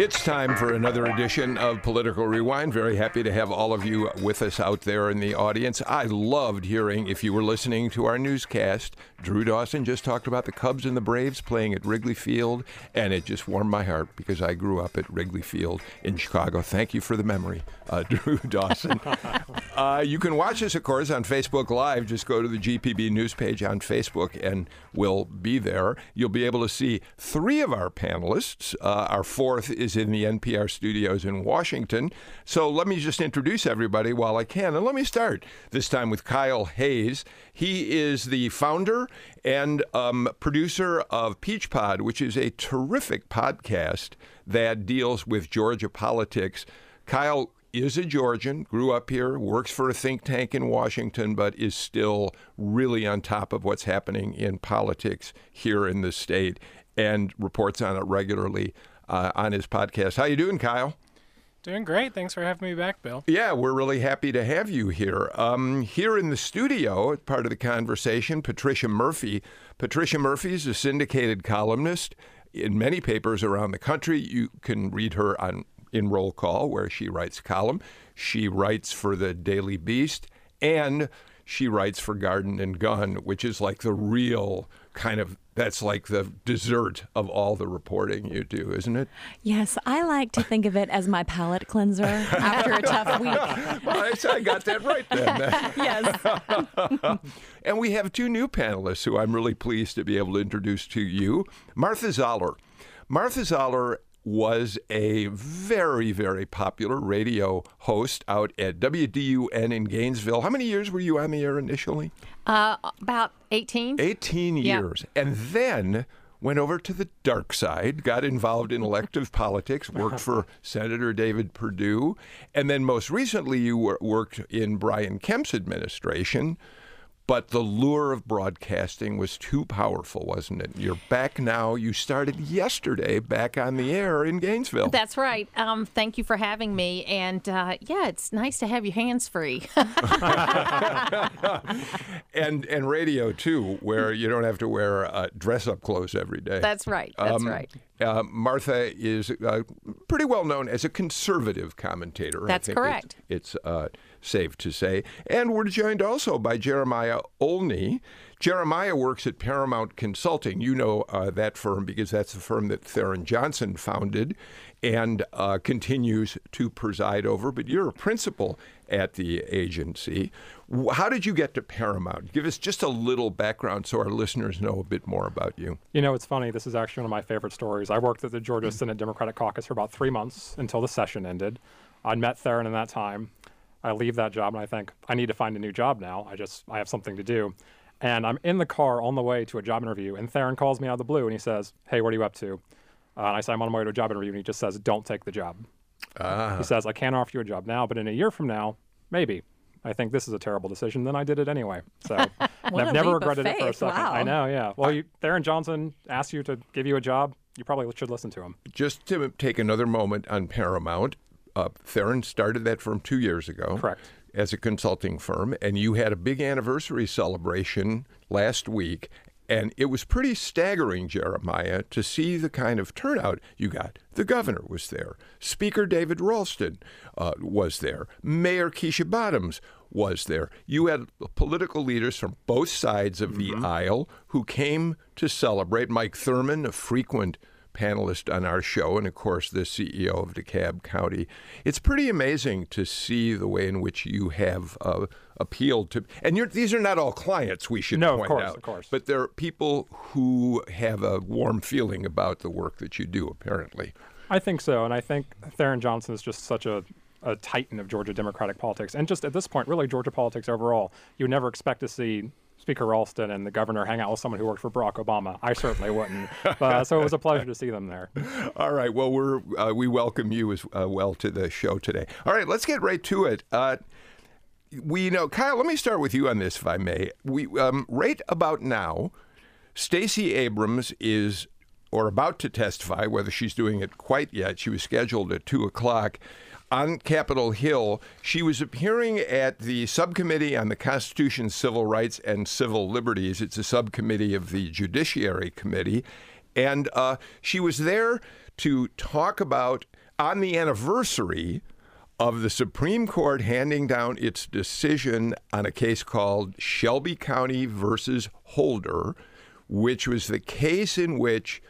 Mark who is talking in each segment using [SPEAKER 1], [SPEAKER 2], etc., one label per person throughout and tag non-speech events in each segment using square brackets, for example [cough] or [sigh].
[SPEAKER 1] It's time for another edition of Political Rewind. Very happy to have all of you with us out there in the audience. I loved hearing, if you were listening to our newscast, Drew Dawson just talked about the Cubs and the Braves playing at Wrigley Field, and it just warmed my heart because I grew up at Wrigley Field in Chicago. Thank you for the memory, uh, [laughs] Drew Dawson. [laughs] uh, you can watch us, of course, on Facebook Live. Just go to the GPB news page on Facebook, and we'll be there. You'll be able to see three of our panelists. Uh, our fourth is in the NPR studios in Washington. So let me just introduce everybody while I can. And let me start this time with Kyle Hayes. He is the founder and um, producer of Peach Pod, which is a terrific podcast that deals with Georgia politics. Kyle is a Georgian, grew up here, works for a think tank in Washington, but is still really on top of what's happening in politics here in the state and reports on it regularly uh, on his podcast. How you doing, Kyle?
[SPEAKER 2] Doing great. Thanks for having me back, Bill.
[SPEAKER 1] Yeah, we're really happy to have you here. Um, here in the studio, part of the conversation, Patricia Murphy. Patricia Murphy is a syndicated columnist in many papers around the country. You can read her on in Roll Call, where she writes column. She writes for the Daily Beast, and she writes for Garden and Gun, which is like the real kind of that's like the dessert of all the reporting you do, isn't it?
[SPEAKER 3] Yes, I like to think of it as my palate cleanser after a tough week. [laughs]
[SPEAKER 1] well, I, I got that right then. [laughs]
[SPEAKER 3] yes. [laughs]
[SPEAKER 1] and we have two new panelists who I'm really pleased to be able to introduce to you Martha Zoller. Martha Zoller was a very, very popular radio host out at WDUN in Gainesville. How many years were you on the air initially?
[SPEAKER 3] Uh, about 18.
[SPEAKER 1] 18 years. And then went over to the dark side, got involved in elective [laughs] politics, worked for Senator David Perdue, and then most recently you worked in Brian Kemp's administration but the lure of broadcasting was too powerful, wasn't it? You're back now. You started yesterday back on the air in Gainesville.
[SPEAKER 3] That's right. Um, thank you for having me. And uh, yeah, it's nice to have you hands free. [laughs]
[SPEAKER 1] and and radio too, where you don't have to wear uh, dress up clothes every day.
[SPEAKER 3] That's right. That's um, right.
[SPEAKER 1] Uh, Martha is uh, pretty well known as a conservative commentator.
[SPEAKER 3] That's correct.
[SPEAKER 1] It's, it's uh, safe to say. And we're joined also by Jeremiah Olney. Jeremiah works at Paramount Consulting. You know uh, that firm because that's the firm that Tharon Johnson founded and uh, continues to preside over. But you're a principal at the agency. How did you get to Paramount? Give us just a little background so our listeners know a bit more about you.
[SPEAKER 2] You know, it's funny. This is actually one of my favorite stories. I worked at the Georgia Senate Democratic Caucus for about three months until the session ended. I'd met Tharon in that time. I leave that job and I think I need to find a new job now. I just I have something to do. And I'm in the car on the way to a job interview, and Tharon calls me out of the blue and he says, "Hey, what are you up to?" Uh, and I say, "I'm on my way to a job interview," and he just says, "Don't take the job." Ah. He says, "I can't offer you a job now, but in a year from now, maybe." I think this is a terrible decision. Then I did it anyway. So [laughs]
[SPEAKER 3] I've
[SPEAKER 2] never regretted
[SPEAKER 3] it
[SPEAKER 2] for a second.
[SPEAKER 3] Wow.
[SPEAKER 2] I know, yeah. Well, you, Tharon Johnson asked you to give you a job. You probably should listen to him.
[SPEAKER 1] Just to take another moment on Paramount, uh, Tharon started that firm two years ago.
[SPEAKER 2] Correct
[SPEAKER 1] as a consulting firm, and you had a big anniversary celebration last week. And it was pretty staggering, Jeremiah, to see the kind of turnout you got. The governor was there. Speaker David Ralston uh, was there. Mayor Keisha Bottoms was there. You had political leaders from both sides of the mm-hmm. aisle who came to celebrate. Mike Thurmond, a frequent panelist on our show, and of course, the CEO of DeKalb County. It's pretty amazing to see the way in which you have uh, appealed to, and these are not all clients, we should
[SPEAKER 2] no,
[SPEAKER 1] point
[SPEAKER 2] of course,
[SPEAKER 1] out,
[SPEAKER 2] of course.
[SPEAKER 1] but they're people who have a warm feeling about the work that you do, apparently.
[SPEAKER 2] I think so, and I think Tharon Johnson is just such a a titan of Georgia Democratic politics, and just at this point, really Georgia politics overall. You would never expect to see Speaker Ralston and the governor hang out with someone who worked for Barack Obama. I certainly wouldn't. [laughs] Uh, so it was a pleasure to see them there.
[SPEAKER 1] All right. Well, we're uh, we welcome you as uh, well to the show today. All right, let's get right to it. Uh, we know, Kyle. Let me start with you on this, if I may. We um, right about now, Stacey Abrams is or about to testify. Whether she's doing it quite yet, she was scheduled at two o'clock on Capitol Hill. She was appearing at the Subcommittee on the Constitution, Civil Rights, and Civil Liberties. It's a subcommittee of the Judiciary Committee. And uh, she was there to talk about, on the anniversary of the Supreme Court handing down its decision on a case called Shelby County versus Holder, which was the case in which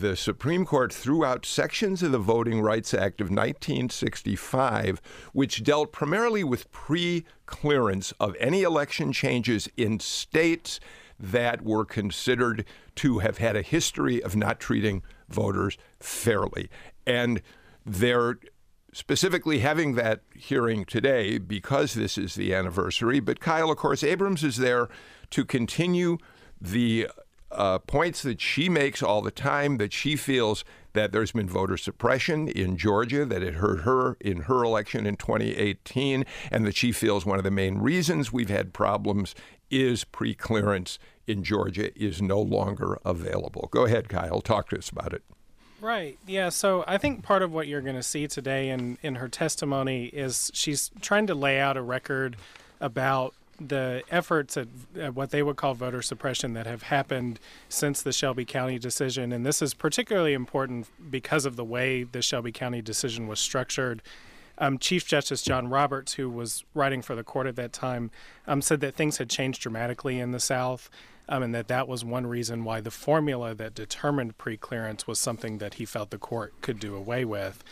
[SPEAKER 1] the Supreme Court threw out sections of the Voting Rights Act of 1965, which dealt primarily with pre clearance of any election changes in states that were considered to have had a history of not treating voters fairly. And they're specifically having that hearing today because this is the anniversary. But Kyle, of course, Abrams is there to continue the uh, points that she makes all the time that she feels that there's been voter suppression in Georgia, that it hurt her in her election in 2018, and that she feels one of the main reasons we've had problems is pre-clearance in Georgia is no longer available. Go ahead, Kyle. Talk to us about it.
[SPEAKER 4] Right. Yeah. So I think part of what you're going to see today in, in her testimony is she's trying to lay out a record about the efforts at, at, what they would call voter suppression that have happened since the Shelby County decision. And this is particularly important because of the way the Shelby County decision was structured. Um, Chief Justice John Roberts, who was writing for the court at that time, um, said that things had changed dramatically in the South. Um, and that that was one reason why the formula that determined preclearance was something that he felt the court could do away with.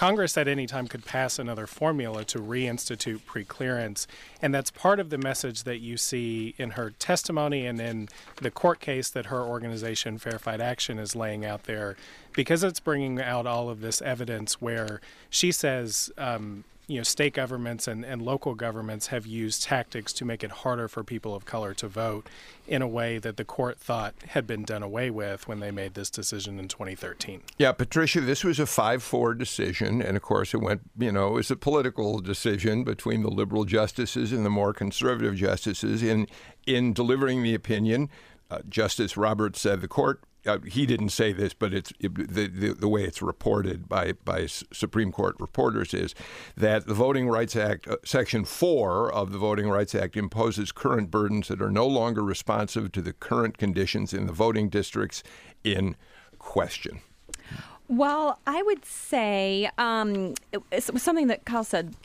[SPEAKER 4] Congress at any time could pass another formula to reinstitute preclearance. And that's part of the message that you see in her testimony and in the court case that her organization, Fair Fight Action, is laying out there, because it's bringing out all of this evidence where she says, um, you know, state governments and, and local governments have used tactics to make it harder for people of color to vote in a way that the court thought had been done away with when they made this decision in 2013.
[SPEAKER 1] Yeah, Patricia, this was a 5 4 decision. And of course, it went, you know, it was a political decision between the liberal justices and the more conservative justices. In, in delivering the opinion, uh, Justice Roberts said the court uh, he didn't say this, but it's it, the, the, the way it's reported by by Supreme Court reporters is that the Voting Rights Act, uh, Section Four of the Voting Rights Act, imposes current burdens that are no longer responsive to the current conditions in the voting districts in question.
[SPEAKER 5] Well, I would say um, something that Kyle said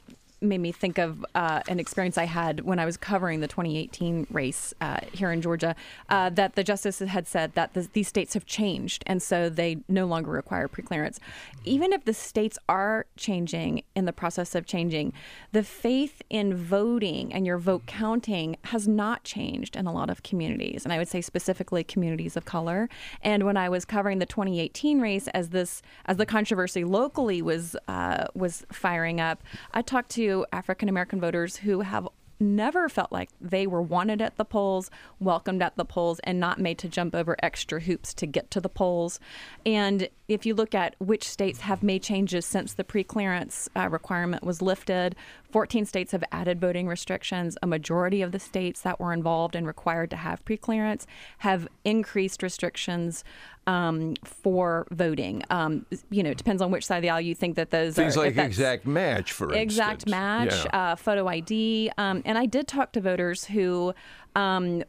[SPEAKER 5] made me think of uh, an experience I had when I was covering the 2018 race uh, here in Georgia. Uh, that the justices had said that the, these states have changed, and so they no longer require preclearance. Even if the states are changing in the process of changing, the faith in voting and your vote counting has not changed in a lot of communities, and I would say specifically communities of color. And when I was covering the 2018 race, as this as the controversy locally was uh, was firing up, I talked to African American voters who have never felt like they were wanted at the polls, welcomed at the polls, and not made to jump over extra hoops to get to the polls. And if you look at which states have made changes since the pre-clearance uh, requirement was lifted, 14 states have added voting restrictions. A majority of the states that were involved and required to have pre-clearance have increased restrictions um, for voting. Um, you know, it depends on which side of the aisle you think that those
[SPEAKER 1] things
[SPEAKER 5] are,
[SPEAKER 1] like exact match, for
[SPEAKER 5] exact
[SPEAKER 1] instance.
[SPEAKER 5] match,
[SPEAKER 1] yeah.
[SPEAKER 5] uh, photo ID, um, and I did talk to voters who um,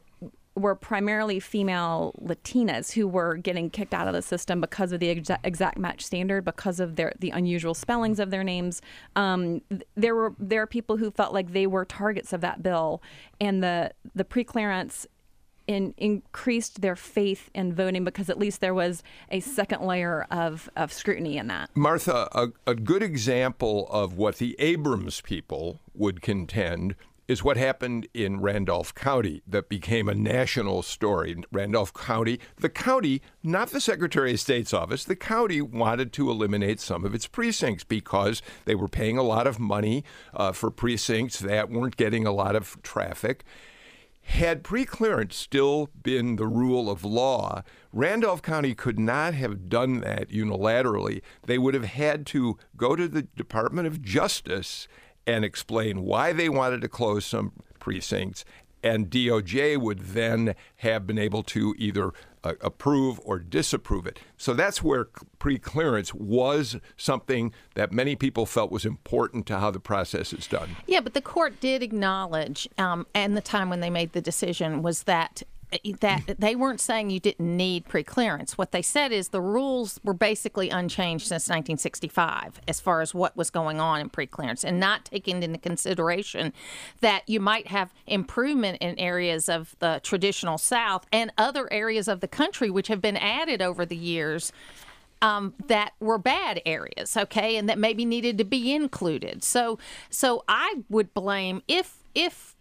[SPEAKER 5] were primarily female Latinas who were getting kicked out of the system because of the exact, exact match standard, because of their the unusual spellings of their names. Um, there were there are people who felt like they were targets of that bill, and the the preclearance in, increased their faith in voting because at least there was a second layer of, of scrutiny in that.
[SPEAKER 1] Martha, a, a good example of what the Abrams people would contend is what happened in Randolph County that became a national story. Randolph County, the county, not the Secretary of State's office, the county wanted to eliminate some of its precincts because they were paying a lot of money uh, for precincts that weren't getting a lot of traffic. Had preclearance still been the rule of law, Randolph County could not have done that unilaterally. They would have had to go to the Department of Justice and explain why they wanted to close some precincts. And DOJ would then have been able to either uh, approve or disapprove it. So that's where pre-clearance was something that many people felt was important to how the process is done.
[SPEAKER 3] Yeah, but the court did acknowledge, um, and the time when they made the decision was that that they weren't saying you didn't need preclearance. What they said is the rules were basically unchanged since 1965 as far as what was going on in preclearance and not taking into consideration that you might have improvement in areas of the traditional South and other areas of the country which have been added over the years um, that were bad areas, okay, and that maybe needed to be included. So, so I would blame if if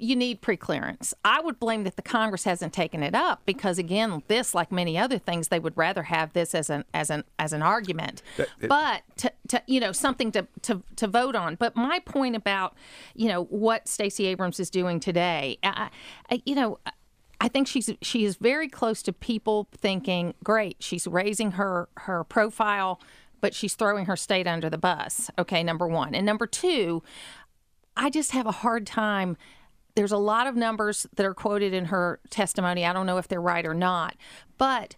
[SPEAKER 3] you need preclearance. I would blame that the Congress hasn't taken it up because again, this like many other things, they would rather have this as an as an as an argument. That, it, but to, to you know something to, to to vote on. But my point about you know what Stacey Abrams is doing today, I, I, you know. I think she's she is very close to people thinking, great, she's raising her her profile, but she's throwing her state under the bus. Okay, number one, and number two, I just have a hard time there's a lot of numbers that are quoted in her testimony. I don't know if they're right or not, but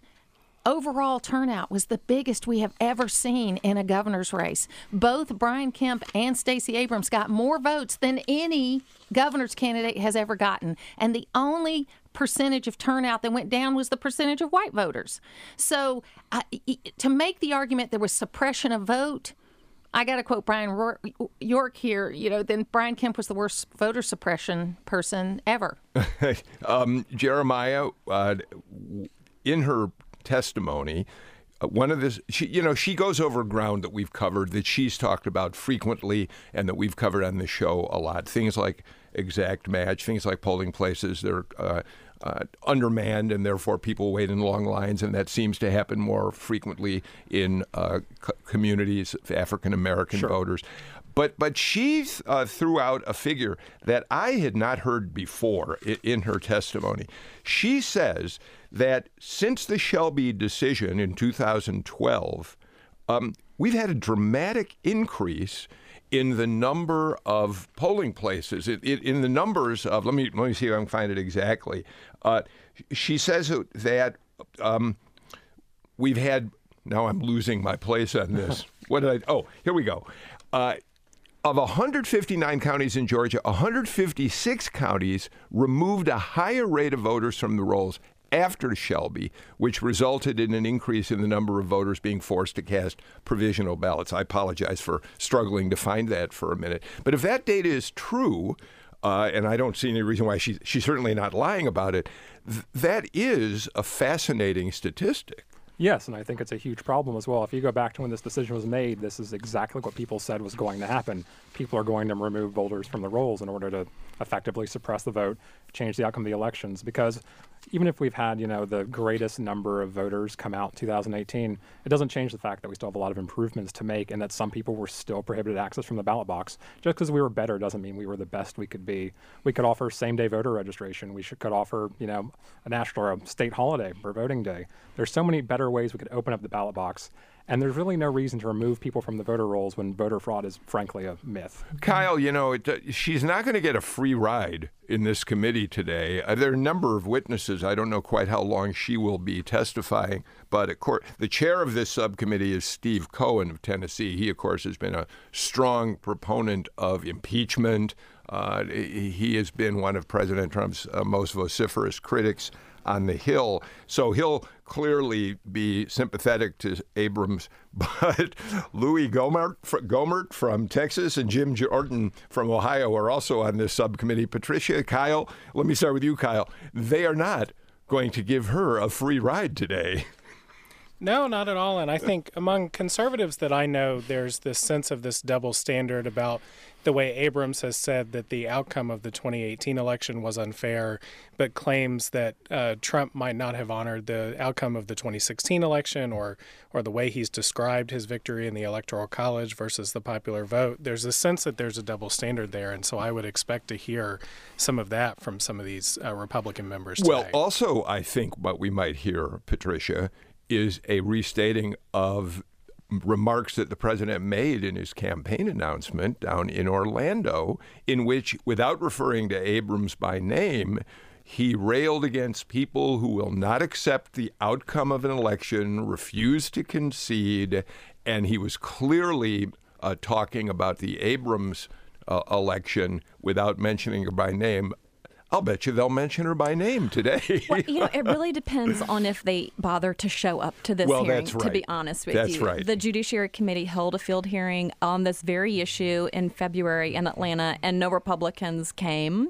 [SPEAKER 3] overall turnout was the biggest we have ever seen in a governor's race. Both Brian Kemp and Stacey Abrams got more votes than any governor's candidate has ever gotten. And the only percentage of turnout that went down was the percentage of white voters. So uh, to make the argument there was suppression of vote, I got to quote Byron York here. You know, then Brian Kemp was the worst voter suppression person ever. [laughs]
[SPEAKER 1] um, Jeremiah, uh, in her testimony, uh, one of the she, you know, she goes over ground that we've covered, that she's talked about frequently, and that we've covered on the show a lot. Things like exact match, things like polling places. They're uh, uh, undermanned, and therefore people wait in long lines, and that seems to happen more frequently in uh, c- communities of African American sure. voters. But but she uh, threw out a figure that I had not heard before in, in her testimony. She says that since the Shelby decision in 2012, um, we've had a dramatic increase in the number of polling places, it, it, in the numbers of, let me, let me see if I can find it exactly. Uh, she says that um, we've had, now I'm losing my place on this. [laughs] what did I, oh, here we go. Uh, of 159 counties in Georgia, 156 counties removed a higher rate of voters from the rolls after Shelby, which resulted in an increase in the number of voters being forced to cast provisional ballots. I apologize for struggling to find that for a minute. But if that data is true, uh, and I don't see any reason why she, she's certainly not lying about it, th- that is a fascinating statistic.
[SPEAKER 2] Yes, and I think it's a huge problem as well. If you go back to when this decision was made, this is exactly what people said was going to happen. People are going to remove voters from the rolls in order to effectively suppress the vote, change the outcome of the elections. Because even if we've had, you know, the greatest number of voters come out in 2018, it doesn't change the fact that we still have a lot of improvements to make and that some people were still prohibited access from the ballot box. Just because we were better doesn't mean we were the best we could be. We could offer same-day voter registration. We should, could offer, you know, a national or a state holiday for voting day. There's so many better ways we could open up the ballot box and there's really no reason to remove people from the voter rolls when voter fraud is, frankly, a myth.
[SPEAKER 1] Kyle, you know, it, uh, she's not going to get a free ride in this committee today. Uh, there are a number of witnesses. I don't know quite how long she will be testifying, but the chair of this subcommittee is Steve Cohen of Tennessee. He, of course, has been a strong proponent of impeachment. Uh, he has been one of President Trump's uh, most vociferous critics on the Hill. So he'll clearly be sympathetic to Abrams. [laughs] But Louis Gomert, Gohmert from Texas and Jim Jordan from Ohio are also on this subcommittee. Patricia, Kyle, let me start with you, Kyle. They are not going to give her a free ride today.
[SPEAKER 4] No, not at all. And I think among conservatives that I know, there's this sense of this double standard about the way Abrams has said that the outcome of the 2018 election was unfair, but claims that uh, Trump might not have honored the outcome of the 2016 election or or the way he's described his victory in the electoral college versus the popular vote. There's a sense that there's a double standard there, and so I would expect to hear some of that from some of these uh, Republican members. Today.
[SPEAKER 1] Well, also I think what we might hear, Patricia, is a restating of remarks that the president made in his campaign announcement down in Orlando, in which, without referring to Abrams by name, he railed against people who will not accept the outcome of an election, refuse to concede, and he was clearly uh, talking about the Abrams uh, election without mentioning her by name. I'll bet you they'll mention her by name today.
[SPEAKER 5] well, you know, it really [laughs] depends on if they bother to show up to this
[SPEAKER 1] well,
[SPEAKER 5] hearing.
[SPEAKER 1] Right.
[SPEAKER 5] To be honest with
[SPEAKER 1] that's
[SPEAKER 5] you,
[SPEAKER 1] right.
[SPEAKER 5] the Judiciary Committee held a field hearing on this very issue in February in Atlanta, and no Republicans came.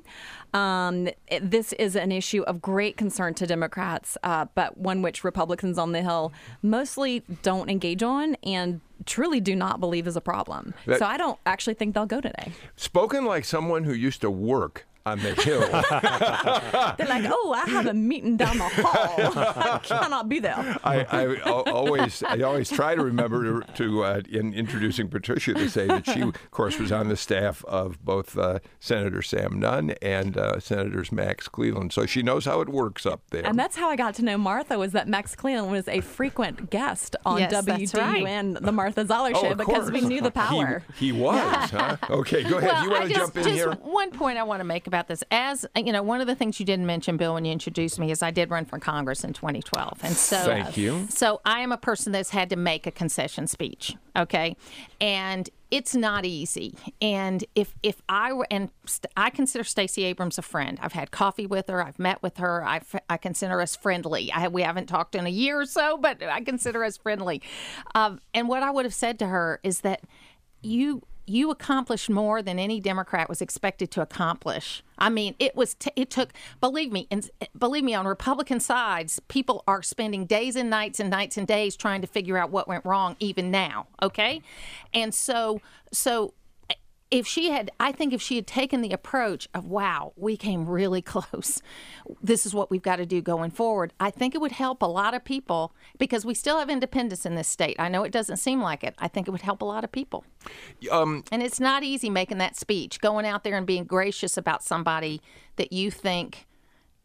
[SPEAKER 5] Um, this is an issue of great concern to Democrats, uh, but one which Republicans on the Hill mostly don't engage on and truly do not believe is a problem.
[SPEAKER 1] That-
[SPEAKER 5] so I don't actually think they'll go today.
[SPEAKER 1] Spoken like someone who used to work on the Hill. [laughs]
[SPEAKER 5] They're like, oh, I have a meeting down the hall. I cannot be there.
[SPEAKER 1] I, I always I always try to remember to, to uh, in introducing Patricia to say that she, of course, was on the staff of both uh, Senator Sam Nunn and uh, Senators Max Cleland, so she knows how it works up there.
[SPEAKER 5] And that's how I got to know Martha was that Max Cleland was a frequent guest on
[SPEAKER 3] Yes, that's
[SPEAKER 5] WDUN, the Martha Zoller
[SPEAKER 1] Oh,
[SPEAKER 5] show,
[SPEAKER 1] of
[SPEAKER 5] because we knew the power.
[SPEAKER 1] He, he was, huh? Okay, go ahead.
[SPEAKER 3] Well,
[SPEAKER 1] you want to jump in
[SPEAKER 3] just
[SPEAKER 1] here?
[SPEAKER 3] one point I want to make about this. As you know, one of the things you didn't mention, Bill, when you introduced me, is I did run for Congress in 2012, and so
[SPEAKER 1] Thank you.
[SPEAKER 3] So I am a person that's had to make a concession speech. Okay, and it's not easy. And if if I were and st- I consider Stacey Abrams a friend. I've had coffee with her. I've met with her. I I consider us friendly. I, we haven't talked in a year or so, but I consider us friendly. Um, and what I would have said to her is that you you accomplished more than any Democrat was expected to accomplish. I mean, it was t- it took believe me and believe me on Republican sides, people are spending days and nights and nights and days trying to figure out what went wrong even now, okay? And so so if she had i think if she had taken the approach of wow we came really [laughs] close. This is what we've got to do going forward i think it would help a lot of people because we still have independents in this state. I know it doesn't seem like it. I think it would help a lot of people.
[SPEAKER 1] Um,
[SPEAKER 3] and it's not easy making that speech going out there and being gracious about somebody that you think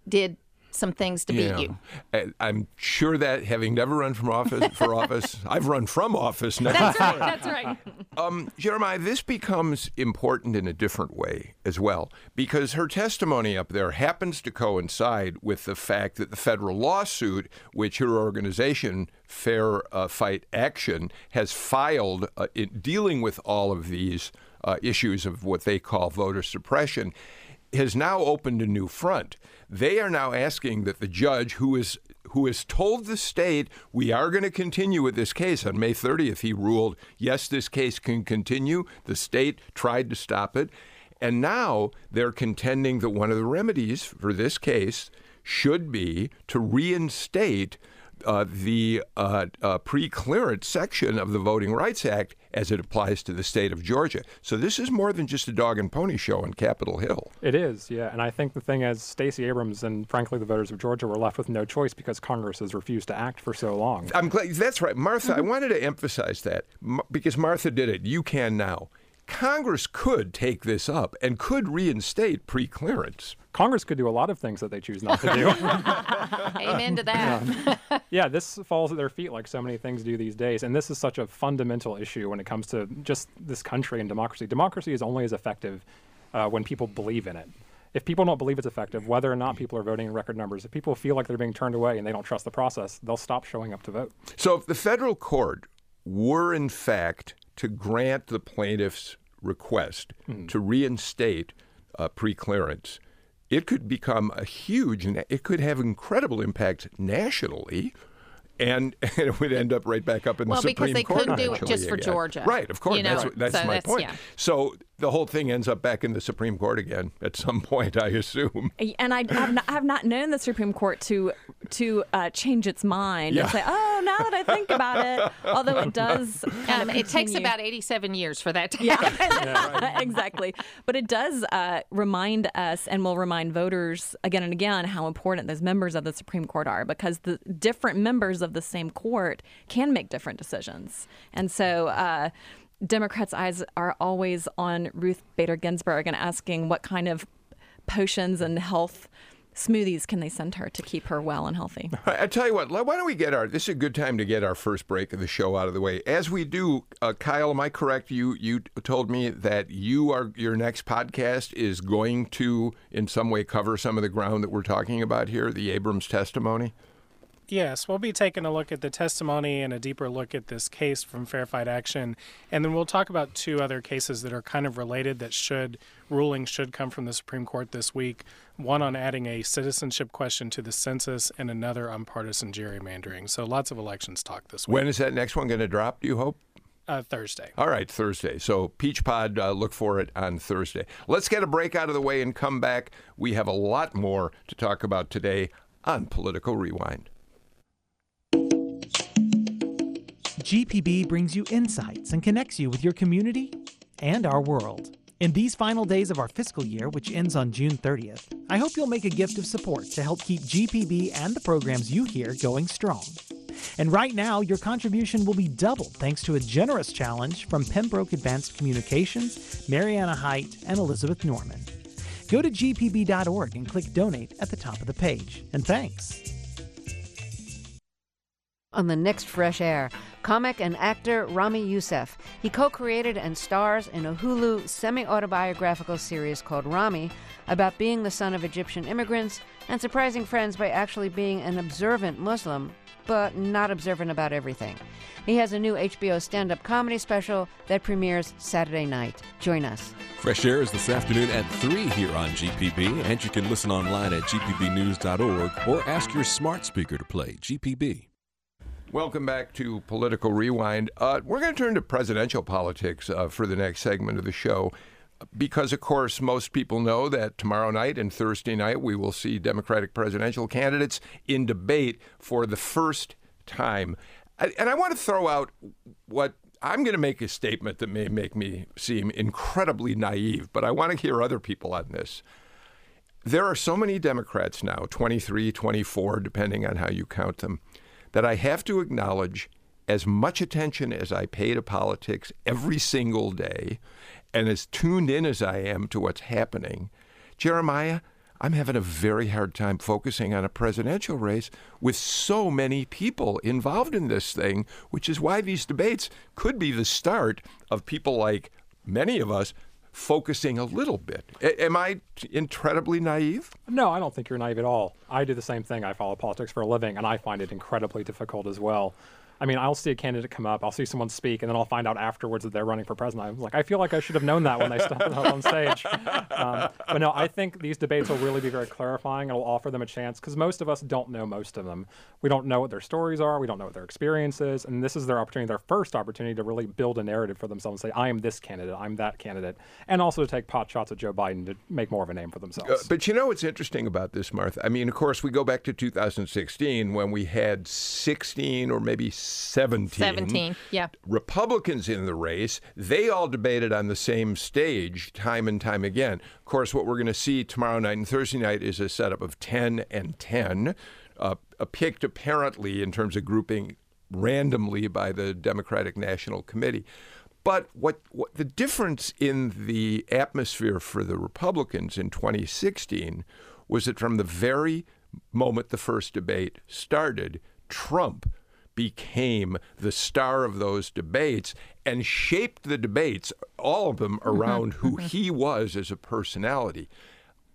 [SPEAKER 3] did some things to beat you.
[SPEAKER 1] And I'm sure that having never run from office for office, [laughs] I've run from office now.
[SPEAKER 3] that's right [laughs] that's right.
[SPEAKER 1] Um, Jeremiah, this becomes important in a different way as well, because her testimony up there happens to coincide with the fact that the federal lawsuit, which her organization, Fair uh, Fight Action, has filed uh, in dealing with all of these uh, issues of what they call voter suppression, has now opened a new front. They are now asking that the judge, who is who has told the state we are going to continue with this case. On May 30th, he ruled, yes, this case can continue. The state tried to stop it. And now they're contending that one of the remedies for this case should be to reinstate uh, the uh, uh, pre-clearance section of the Voting Rights Act as it applies to the state of Georgia. So this is more than just a dog and pony show on Capitol Hill.
[SPEAKER 2] It is, yeah. And I think the thing is, Stacey Abrams and frankly the voters of Georgia were left with no choice because Congress has refused to act for so long.
[SPEAKER 1] I'm glad that's right, Martha. I wanted to emphasize that because Martha did it. You can now. Congress could take this up and could reinstate pre-clearance.
[SPEAKER 2] Congress could do a lot of things that they choose not to do. [laughs]
[SPEAKER 3] amen to that [laughs]
[SPEAKER 2] yeah, this falls at their feet like so many things do these days. And this is such a fundamental issue when it comes to just this country and democracy. Democracy is only as effective uh, when people believe in it. If people don't believe it's effective, whether or not people are voting in record numbers, if people feel like they're being turned away and they don't trust the process, they'll stop showing up to vote.
[SPEAKER 1] So if the federal court were in fact to grant the plaintiff's request to reinstate uh, pre-clearance, it could become a huge, and it could have incredible impact nationally. And, [laughs] and it would end up right back up in the Supreme Court.
[SPEAKER 3] Well, because they couldn't do it just for
[SPEAKER 1] again.
[SPEAKER 3] Georgia,
[SPEAKER 1] Right, of course.
[SPEAKER 3] you
[SPEAKER 1] that's
[SPEAKER 3] know?
[SPEAKER 1] what- that's
[SPEAKER 3] So
[SPEAKER 1] my
[SPEAKER 3] that's-
[SPEAKER 1] point.
[SPEAKER 3] yeah.
[SPEAKER 1] So the whole thing ends up back in the Supreme Court again at some point, I assume.
[SPEAKER 5] And I have not, I have not known the Supreme Court to to uh, change its mind
[SPEAKER 1] Yeah.
[SPEAKER 5] and say, "Oh, now that I think about it," although it does. [laughs]
[SPEAKER 3] um, it takes about 87 years for that to
[SPEAKER 5] yeah, [laughs] exactly. But it does uh, remind us, and will remind voters again and again, how important those members of the Supreme Court are, because the different members of the same court can make different decisions, and so. Uh, Democrats' eyes are always on Ruth Bader Ginsburg and asking what kind of potions and health smoothies can they send her to keep her well and healthy?
[SPEAKER 1] I, I tell you what, why don't we get our? This is a good time to get our first break of the show out of the way. As we do, uh, Kyle, am I correct? You you told me that you are your next podcast is going to in some way cover some of the ground that we're talking about here, the Abrams testimony.
[SPEAKER 4] Yes, we'll be taking a look at the testimony and a deeper look at this case from Fair Fight Action, and then we'll talk about two other cases that are kind of related that should rulings should come from the Supreme Court this week. One on adding a citizenship question to the census, and another on partisan gerrymandering. So lots of elections talk this week.
[SPEAKER 1] When is that next one going to drop? Do you hope?
[SPEAKER 4] Uh, Thursday.
[SPEAKER 1] All right, Thursday. So Peach Pod, uh, look for it on Thursday. Let's get a break out of the way and come back. We have a lot more to talk about today on Political Rewind.
[SPEAKER 6] GPB brings you insights and connects you with your community and our world. In these final days of our fiscal year, which ends on June 30th, I hope you'll make a gift of support to help keep GPB and the programs you hear going strong. And right now, your contribution will be doubled thanks to a generous challenge from Pembroke Advanced Communications, Mariana Height, and Elizabeth Norman. Go to gpb.org and click donate at the top of the page. And thanks.
[SPEAKER 7] On the next Fresh Air, comic and actor Ramy Youssef. He co created and stars in a Hulu semi autobiographical series called Ramy about being the son of Egyptian immigrants and surprising friends by actually being an observant Muslim, but not observant about everything. He has a new HBO stand up comedy special that premieres Saturday night. Join us.
[SPEAKER 8] Fresh Air is this afternoon at 3 here on GPB, and you can listen online at gpbnews.org or ask your smart speaker to play GPB.
[SPEAKER 1] Welcome back to Political Rewind. Uh, we're going to turn to presidential politics uh, for the next segment of the show. Because, of course, most people know that tomorrow night and Thursday night we will see Democratic presidential candidates in debate for the first time. And I want to throw out what I'm going to make a statement that may make me seem incredibly naive, but I want to hear other people on this. There are so many Democrats now, 23, 24, depending on how you count them that I have to acknowledge as much attention as I pay to politics every single day and as tuned in as I am to what's happening, Jeremiah, I'm having a very hard time focusing on a presidential race with so many people involved in this thing, which is why these debates could be the start of people like many of us focusing a little bit. A- am I incredibly naive?
[SPEAKER 2] No, I don't think you're naive at all. I do the same thing. I follow politics for a living, and I find it incredibly difficult as well. I mean, I'll see a candidate come up, I'll see someone speak, and then I'll find out afterwards that they're running for president. I'm like, I feel like I should have known that when they stepped up on stage. [laughs] Um, but no, I think these debates will really be very clarifying. It'll offer them a chance because most of us don't know most of them. We don't know what their stories are, we don't know what their experience is, and this is their opportunity, their first opportunity to really build a narrative for themselves and say, I am this candidate, I'm that candidate, and also to take pot shots at Joe Biden to make more of a name for themselves. Uh,
[SPEAKER 1] but you know what's interesting about this, Martha? I mean, of course, we go back to 2016 when we had 16 or maybe 17
[SPEAKER 3] 17, yeah.
[SPEAKER 1] Republicans in the race. They all debated on the same stage time and time again. Of course, what we're going to see tomorrow night and Thursday night is a setup of 10 and 10, uh, picked apparently in terms of grouping randomly by the Democratic National Committee. But what, what the difference in the atmosphere for the Republicans in 2016 was that from the very moment the first debate started, Trump became the star of those debates and shaped the debates, all of them
[SPEAKER 3] Mm-hmm.
[SPEAKER 1] around who he was as a personality.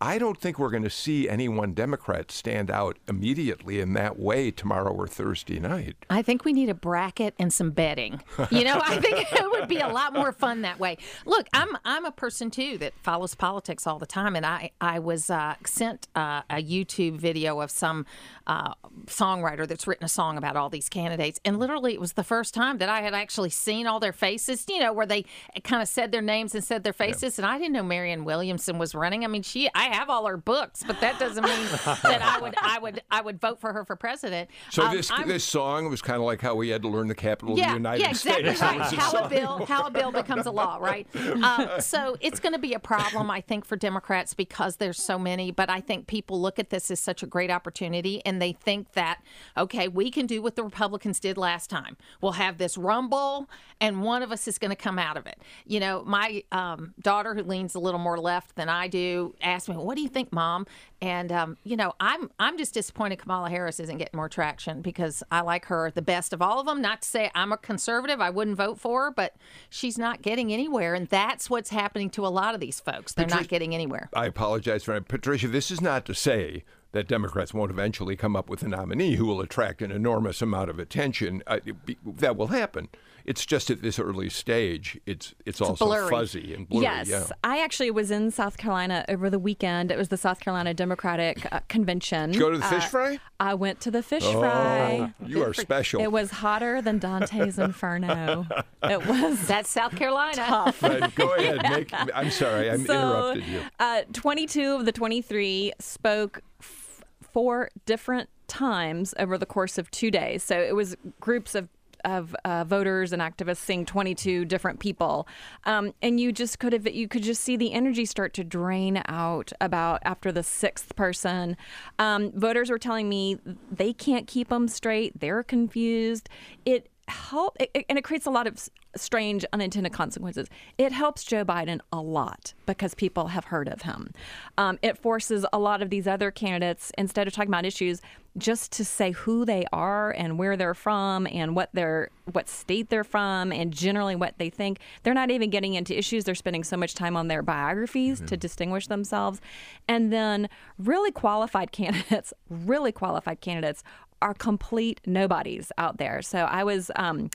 [SPEAKER 1] I don't think we're going to see any one Democrat stand out immediately in that way tomorrow or Thursday night.
[SPEAKER 3] I think we need a bracket and some betting. You know, I think [laughs] it would be a lot more fun that way. Look, I'm I'm a person too that follows politics all the time, and I I was uh, sent uh, a YouTube video of some uh, songwriter that's written a song about all these candidates, and literally it was the first time that I had actually seen all their faces. You know, where they kind of said their names and said their faces, and I didn't know Marianne Williamson was running. I mean, she I have all her books, but that doesn't mean [laughs] that I would I would I would vote for her for president.
[SPEAKER 1] So
[SPEAKER 3] Um,
[SPEAKER 1] this
[SPEAKER 3] I'm-
[SPEAKER 1] this song was kind of like how we had to learn the capital of the United
[SPEAKER 3] yeah, exactly
[SPEAKER 1] States.
[SPEAKER 3] right.
[SPEAKER 1] It was a
[SPEAKER 3] How a bill, how a bill becomes a law, right? Uh, so it's going to be a problem, I think, for Democrats because there's so many. But I think people look at this as such a great opportunity, and they think that okay, we can do what the Republicans did last time. We'll have this rumble, and one of us is going to come out of it. You know, my um, daughter, who leans a little more left than I do, asked me me, "What do you think, Mom?" And um, you know, I'm I'm just disappointed Kamala Harris isn't getting more traction because I like her the best of all of them. Not to say I'm a conservative, I wouldn't vote for her, but she's not getting anywhere, and that's what's happening to a lot of these folks. They're not getting anywhere.
[SPEAKER 1] I apologize for Patricia. This is not to say that Democrats won't eventually come up with a nominee who will attract an enormous amount of attention. Uh, be, that will happen. It's just at this early stage, it's it's, also
[SPEAKER 3] blurry.
[SPEAKER 1] fuzzy and blurry.
[SPEAKER 5] Yes,
[SPEAKER 1] yeah.
[SPEAKER 5] I actually was in South Carolina over the weekend. It was the South Carolina Democratic uh, Convention.
[SPEAKER 1] Did you go to the fish
[SPEAKER 5] Uh,
[SPEAKER 1] fry?
[SPEAKER 5] I went to the fish
[SPEAKER 1] Oh,
[SPEAKER 5] fry.
[SPEAKER 1] you are special.
[SPEAKER 5] It was hotter than Dante's Inferno. It was [laughs]
[SPEAKER 3] That's South Carolina.
[SPEAKER 5] tough.
[SPEAKER 1] Right, go ahead. [laughs] Make, I'm sorry, I
[SPEAKER 5] so,
[SPEAKER 1] interrupted you.
[SPEAKER 5] Uh, 22 of the 23 spoke f- four different times over the course of two days. So it was groups of of uh, voters and activists seeing 22 different people, um, and you just could have you could just see the energy start to drain out about after the sixth person. Um, voters were telling me they can't keep them straight; they're confused. It help it, and it creates a lot of strange unintended consequences. It helps joe biden a lot because people have heard of him. Um, it forces a lot of these other candidates instead of talking about issues just to say who they are and where they're from and what their what state they're from and generally what they think. They're not even getting into issues. They're spending so much time on their biographies to distinguish themselves. And then really qualified [laughs] candidates really qualified candidates are complete nobodies out there. So I was um,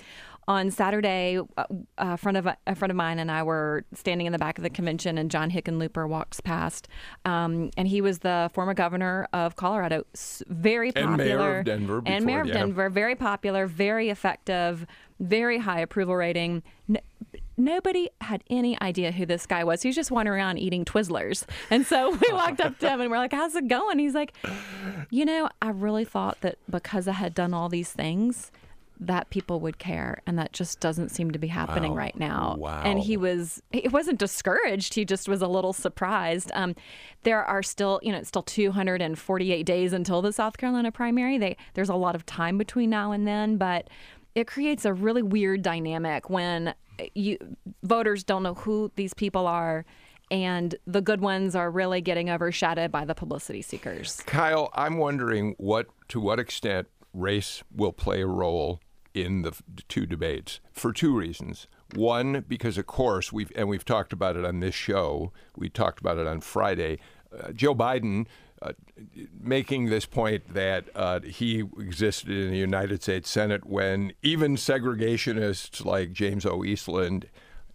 [SPEAKER 5] on Saturday. uh, A friend of a friend of mine and I were standing in the back of the convention, and John Hickenlooper walks past, um, and he was the former governor of Colorado, very
[SPEAKER 1] And
[SPEAKER 5] popular,
[SPEAKER 1] mayor of Denver
[SPEAKER 5] and mayor of
[SPEAKER 1] yeah.
[SPEAKER 5] Denver, very popular, very effective, very high approval rating. Nobody had any idea who this guy was. He was just wandering around eating Twizzlers. And so we [laughs] walked up to him and we're like, How's it going? He's like, You know, I really thought that because I had done all these things, that people would care. And that just doesn't seem to be happening
[SPEAKER 1] Wow.
[SPEAKER 5] right now.
[SPEAKER 1] Wow.
[SPEAKER 5] And he was, he wasn't discouraged. He just was a little surprised. Um, there are still, you know, it's still 248 days until the South Carolina primary. They, there's a lot of time between now and then, but it creates a really weird dynamic when you voters don't know who these people are and the good ones are really getting overshadowed by the publicity seekers.
[SPEAKER 1] Kyle, I'm wondering what to what extent race will play a role in the two debates for two reasons. One, because of course we've and we've talked about it on this show. We talked about it on Friday. Uh, Joe Biden making this point that uh, he existed in the United States Senate when even segregationists like James O. Eastland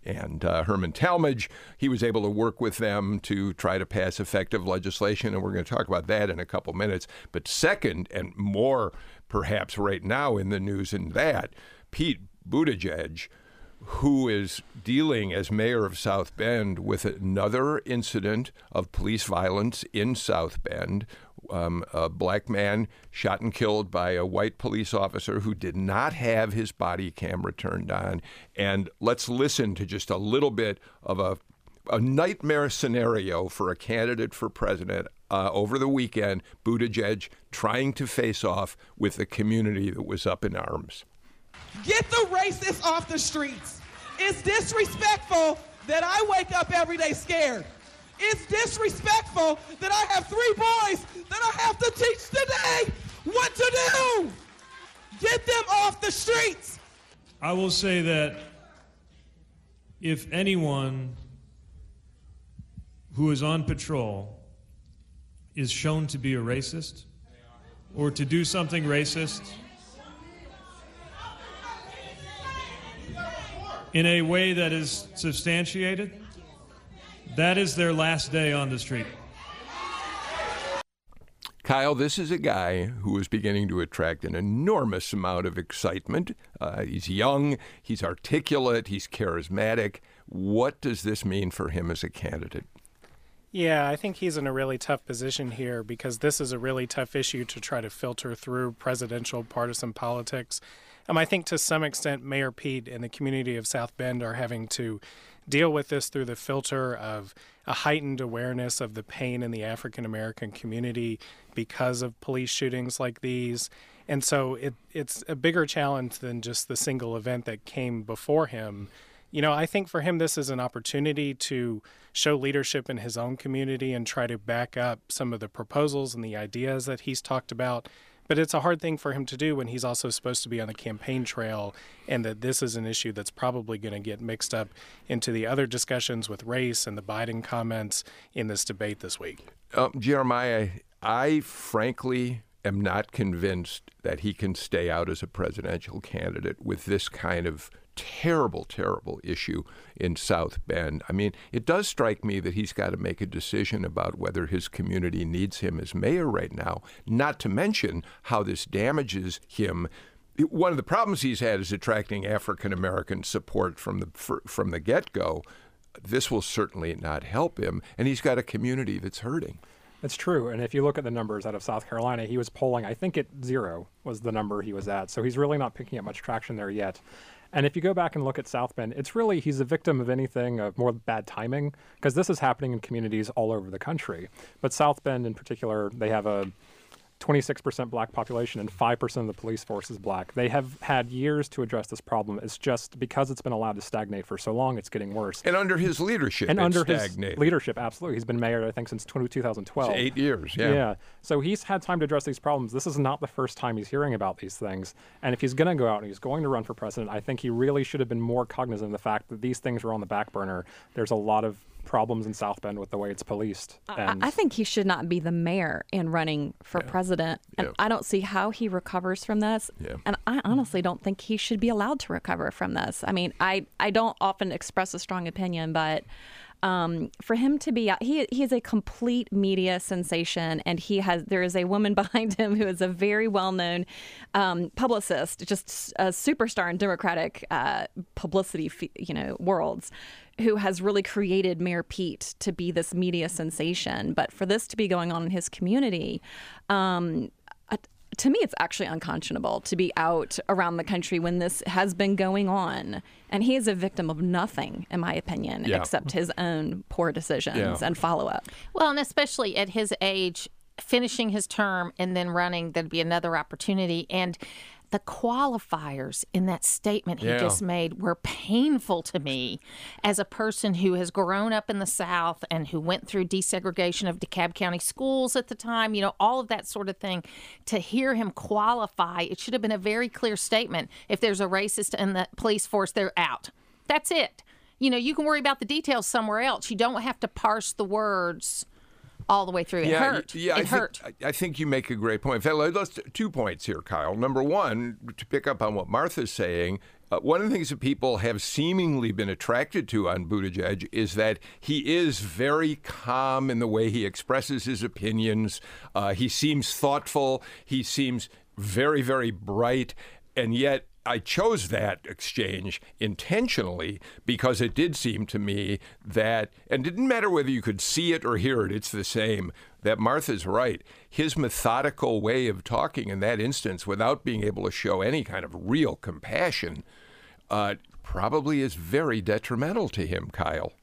[SPEAKER 1] and uh, Herman Talmadge. He was able to work with them to try to pass effective legislation, and we're going to talk about that in a couple minutes. But second, and more perhaps right now in the news in that, Pete Buttigieg, who is dealing as mayor of South Bend with another incident of police violence in South Bend. Um, a black man shot and killed by a white police officer who did not have his body camera turned on. And let's listen to just a little bit of a, a nightmare scenario for a candidate for president uh, over the weekend. Buttigieg trying to face off with the community that was up in arms.
[SPEAKER 9] Get the racists off the streets. It's disrespectful that I wake up every day scared. It's disrespectful that I have three boys that I have to teach today what to do. Get them off the streets.
[SPEAKER 10] I will say that if anyone who is on patrol is shown to be a racist or to do something racist in a way that is substantiated, that is their last day on the street.
[SPEAKER 1] Kyle, this is a guy who is beginning to attract an enormous amount of excitement. Uh, he's young, he's articulate, he's charismatic. What does this mean for him as a candidate?
[SPEAKER 4] Yeah, I think he's in a really tough position here because this is a really tough issue to try to filter through presidential partisan politics. Um, I think to some extent, Mayor Pete and the community of South Bend are having to deal with this through the filter of a heightened awareness of the pain in the African American community because of police shootings like these. And so it, it's a bigger challenge than just the single event that came before him you know, I think for him, this is an opportunity to show leadership in his own community and try to back up some of the proposals and the ideas that he's talked about. But it's a hard thing for him to do when he's also supposed to be on the campaign trail, and that this is an issue that's probably going to get mixed up into the other discussions with race and the Biden comments in this debate this week.
[SPEAKER 1] Um, Jeremiah, I frankly am not convinced that he can stay out as a presidential candidate with this kind of terrible, terrible issue in South Bend. I mean, it does strike me that he's got to make a decision about whether his community needs him as mayor right now, not to mention how this damages him. One of the problems he's had is attracting African American support from the from the get-go. This will certainly not help him, and he's got a community that's hurting.
[SPEAKER 2] It's true. And if you look at the numbers out of South Carolina, he was polling, I think at zero was the number he was at. So he's really not picking up much traction there yet. And if you go back and look at South Bend, it's really, he's a victim of anything of more bad timing, because this is happening in communities all over the country. But South Bend in particular, they have a 26% black population and 5% of the police force is black. They have had years to address this problem. It's just because it's been allowed to stagnate for so long, it's getting worse.
[SPEAKER 1] And under his leadership,
[SPEAKER 2] and under
[SPEAKER 1] stagnated.
[SPEAKER 2] his leadership, absolutely. He's been mayor, I think, since 2012.
[SPEAKER 1] It's eight years, yeah.
[SPEAKER 2] Yeah. So he's had time to address these problems. This is not the first time he's hearing about these things. And if he's going to go out and he's going to run for president, I think he really should have been more cognizant of the fact that these things were on the back burner. There's a lot of problems in South Bend with the way it's policed.
[SPEAKER 5] And I, I think he should not be the mayor and running for yeah. president. And yeah. I don't see how he recovers from this. Yeah. And I honestly don't think he should be allowed to recover from this. I mean, I, I don't often express a strong opinion, but um, for him to be he he is a complete media sensation, and he has there is a woman [laughs] behind him who is a very well known um, publicist, just a superstar in Democratic uh, publicity, you know, worlds who has really created Mayor Pete to be this media sensation. But for this to be going on in his community, um, to me, it's actually unconscionable to be out around the country when this has been going on. And he is a victim of nothing, in my opinion, yeah. except his own poor decisions yeah. and follow up.
[SPEAKER 3] Well, and especially at his age, finishing his term and then running, there'd be another opportunity. And the qualifiers in that statement he yeah. just made were painful to me as a person who has grown up in the South and who went through desegregation of DeKalb County schools at the time, you know, all of that sort of thing. To hear him qualify, it should have been a very clear statement. If there's a racist in the police force, they're out. That's it. You know, you can worry about the details somewhere else. You don't have to parse the words all the way through. It yeah, hurt.
[SPEAKER 1] Yeah,
[SPEAKER 3] it
[SPEAKER 1] I
[SPEAKER 3] hurt.
[SPEAKER 1] Think, I think you make a great point. let's two points here, Kyle. Number one, to pick up on what Martha's saying, uh, one of the things that people have seemingly been attracted to on Buttigieg is that he is very calm in the way he expresses his opinions. Uh, he seems thoughtful. He seems very, very bright. And yet, I chose that exchange intentionally because it did seem to me that, and it didn't matter whether you could see it or hear it, it's the same, that Martha's right. His methodical way of talking in that instance, without being able to show any kind of real compassion, uh, probably is very detrimental to him, Kyle.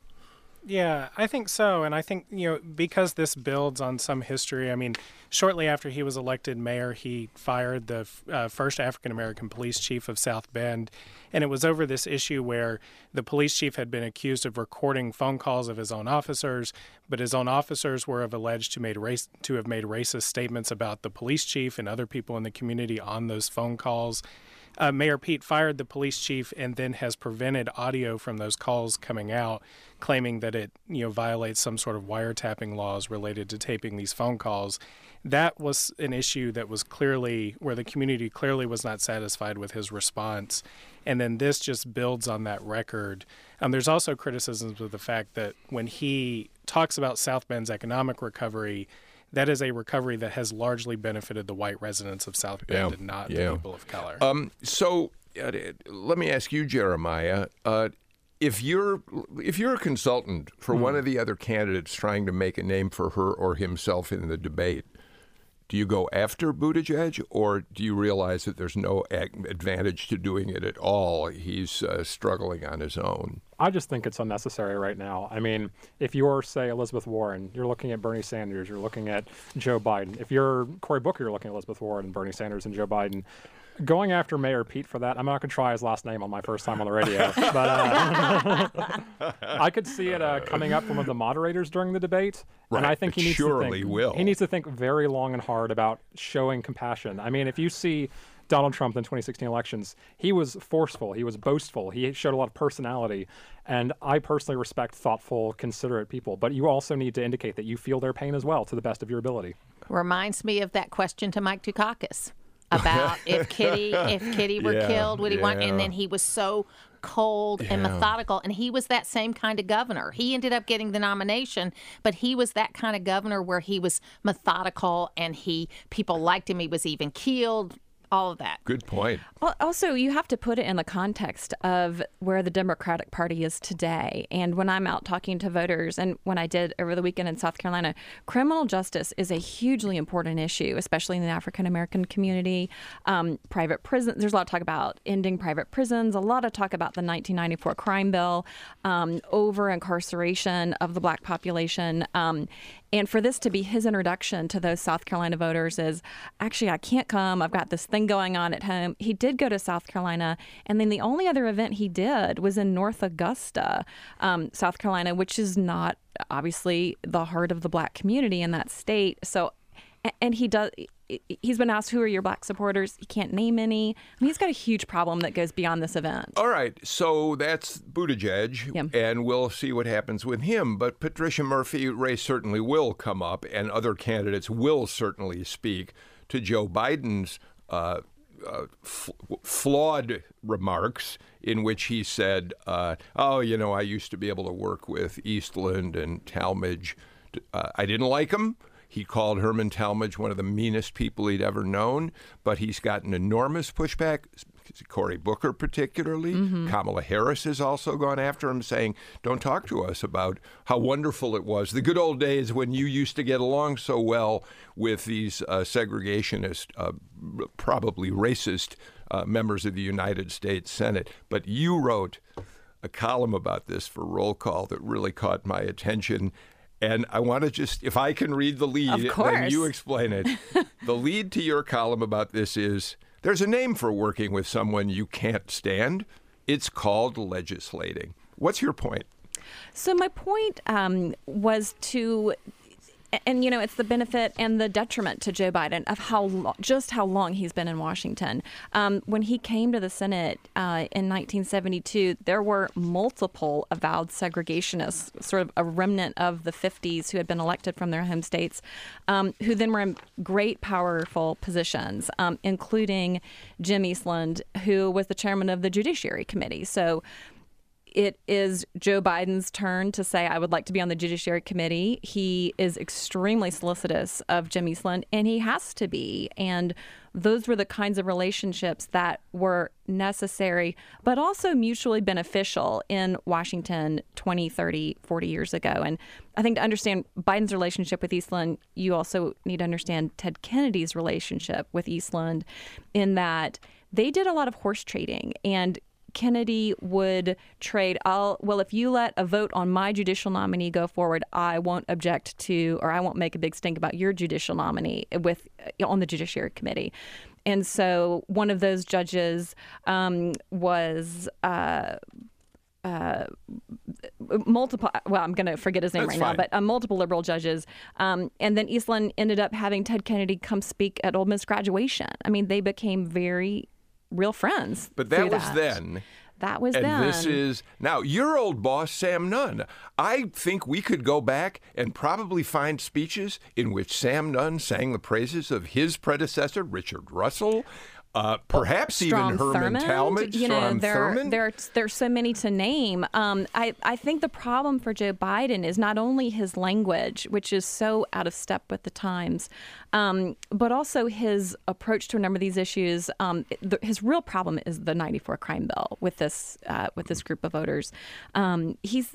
[SPEAKER 4] Yeah, I think so. And I think, you know, because this builds on some history, I mean, shortly after he was elected mayor, he fired the uh, first African American police chief of South Bend. And it was over this issue where the police chief had been accused of recording phone calls of his own officers, but his own officers were of alleged to, made race, to have made racist statements about the police chief and other people in the community on those phone calls. Uh, Mayor Pete fired the police chief and then has prevented audio from those calls coming out, claiming that it you know violates some sort of wiretapping laws related to taping these phone calls. That was an issue that was clearly where the community clearly was not satisfied with his response, and then this just builds on that record. Um, there's also criticisms of the fact that when he talks about South Bend's economic recovery that is a recovery that has largely benefited the white residents of South Bend yeah. and not yeah. the people of color.
[SPEAKER 1] Um, so uh, let me ask you, Jeremiah. Uh, if you're if you're a consultant for mm. one of the other candidates trying to make a name for her or himself in the debate, do you go after Buttigieg, or do you realize that there's no advantage to doing it at all? He's uh, struggling on his own.
[SPEAKER 2] I just think it's unnecessary right now. I mean, if you're, say, Elizabeth Warren, you're looking at Bernie Sanders, you're looking at Joe Biden. If you're Cory Booker, you're looking at Elizabeth Warren and Bernie Sanders and Joe Biden. Going after Mayor Pete for that, I'm not going to try his last name on my first time on the radio. but uh, [laughs] I could see it uh, coming up from one of the moderators during the debate. and I think
[SPEAKER 1] but
[SPEAKER 2] he needs
[SPEAKER 1] surely
[SPEAKER 2] to think,
[SPEAKER 1] will.
[SPEAKER 2] He needs to think very long and hard about showing compassion. I mean, if you see Donald Trump in 2016 elections, he was forceful, he was boastful, he showed a lot of personality. And I personally respect thoughtful, considerate people. But you also need to indicate that you feel their pain as well to the best of your ability.
[SPEAKER 3] Reminds me of that question to Mike Dukakis [laughs] about if Kitty if Kitty were
[SPEAKER 1] Yeah,
[SPEAKER 3] killed, would he want? And then he was so cold and methodical, and he was that same kind of governor. He ended up getting the nomination, but he was that kind of governor where he was methodical and he people liked him. He was even keeled. All of that.
[SPEAKER 1] Good point.
[SPEAKER 5] Also, you have to put it in the context of where the Democratic Party is today. And when I'm out talking to voters, and when I did over the weekend in South Carolina, criminal justice is a hugely important issue, especially in the African American community. Um, private prison, there's a lot of talk about ending private prisons, a lot of talk about the 1994 crime bill, um, over incarceration of the black population. Um, and for this to be his introduction to those South Carolina voters is actually, I can't come. I've got this thing going on at home. He did go to South Carolina. And then the only other event he did was in North Augusta, um, South Carolina, which is not obviously the heart of the black community in that state. So, and he does. He's been asked, "Who are your black supporters?" He can't name any. I mean, he's got a huge problem that goes beyond this event.
[SPEAKER 1] All right, so that's Buttigieg,
[SPEAKER 5] Yeah.
[SPEAKER 1] and we'll see what happens with him. But Patricia Murphy race certainly will come up, and other candidates will certainly speak to Joe Biden's uh, uh, f- flawed remarks, in which he said, uh, "Oh, you know, I used to be able to work with Eastland and Talmadge. Uh, I didn't like him." He called Herman Talmadge one of the meanest people he'd ever known, but he's gotten enormous pushback. Cory Booker, particularly. Kamala Harris has also gone after him, saying, Don't talk to us about how wonderful it was. The good old days when you used to get along so well with these uh, segregationist, uh, probably racist uh, members of the United States Senate. But you wrote a column about this for Roll Call that really caught my attention. And I want to just, if I can read the lead, then you explain it. [laughs] the lead to your column about this is there's a name for working with someone you can't stand. It's called legislating. What's your point?
[SPEAKER 5] So my point um, was to, and you know, it's the benefit and the detriment to Joe Biden of how lo- just how long he's been in Washington. Um, when he came to the Senate uh, in 1972, there were multiple avowed segregationists, sort of a remnant of the 50s who had been elected from their home states, um, who then were in great, powerful positions, um, including Jim Eastland, who was the chairman of the Judiciary Committee. So it is Joe Biden's turn to say, I would like to be on the Judiciary Committee. He is extremely solicitous of Jim Eastland, and he has to be. And those were the kinds of relationships that were necessary, but also mutually beneficial in Washington 20, 30, 40 years ago. And I think to understand Biden's relationship with Eastland, you also need to understand Ted Kennedy's relationship with Eastland in that they did a lot of horse trading and Kennedy would trade. I'll well, if you let a vote on my judicial nominee go forward, I won't object to, or I won't make a big stink about your judicial nominee with on the Judiciary Committee. And so one of those judges um, was. Uh, uh, multiple well i'm going to forget his name
[SPEAKER 1] That's
[SPEAKER 5] right
[SPEAKER 1] fine.
[SPEAKER 5] now but uh, multiple liberal judges um, and then eastland ended up having ted kennedy come speak at Ole Miss graduation i mean they became very real friends
[SPEAKER 1] But that was then.
[SPEAKER 5] that was
[SPEAKER 1] and
[SPEAKER 5] then
[SPEAKER 1] this is now your old boss, Sam Nunn. I think we could go back and probably find speeches in which Sam Nunn sang the praises of his predecessor, Richard Russell, uh, perhaps even Herman
[SPEAKER 5] Thurmond,
[SPEAKER 1] Talmadge,
[SPEAKER 5] You know,
[SPEAKER 1] Strom
[SPEAKER 5] there,
[SPEAKER 1] Thurmond.
[SPEAKER 5] there, there's so many to name. Um, I, I think the problem for Joe Biden is not only his language, which is so out of step with the times, um, but also his approach to a number of these issues. Um, the, his real problem is the '94 crime bill with this uh, with this group of voters. Um, he's.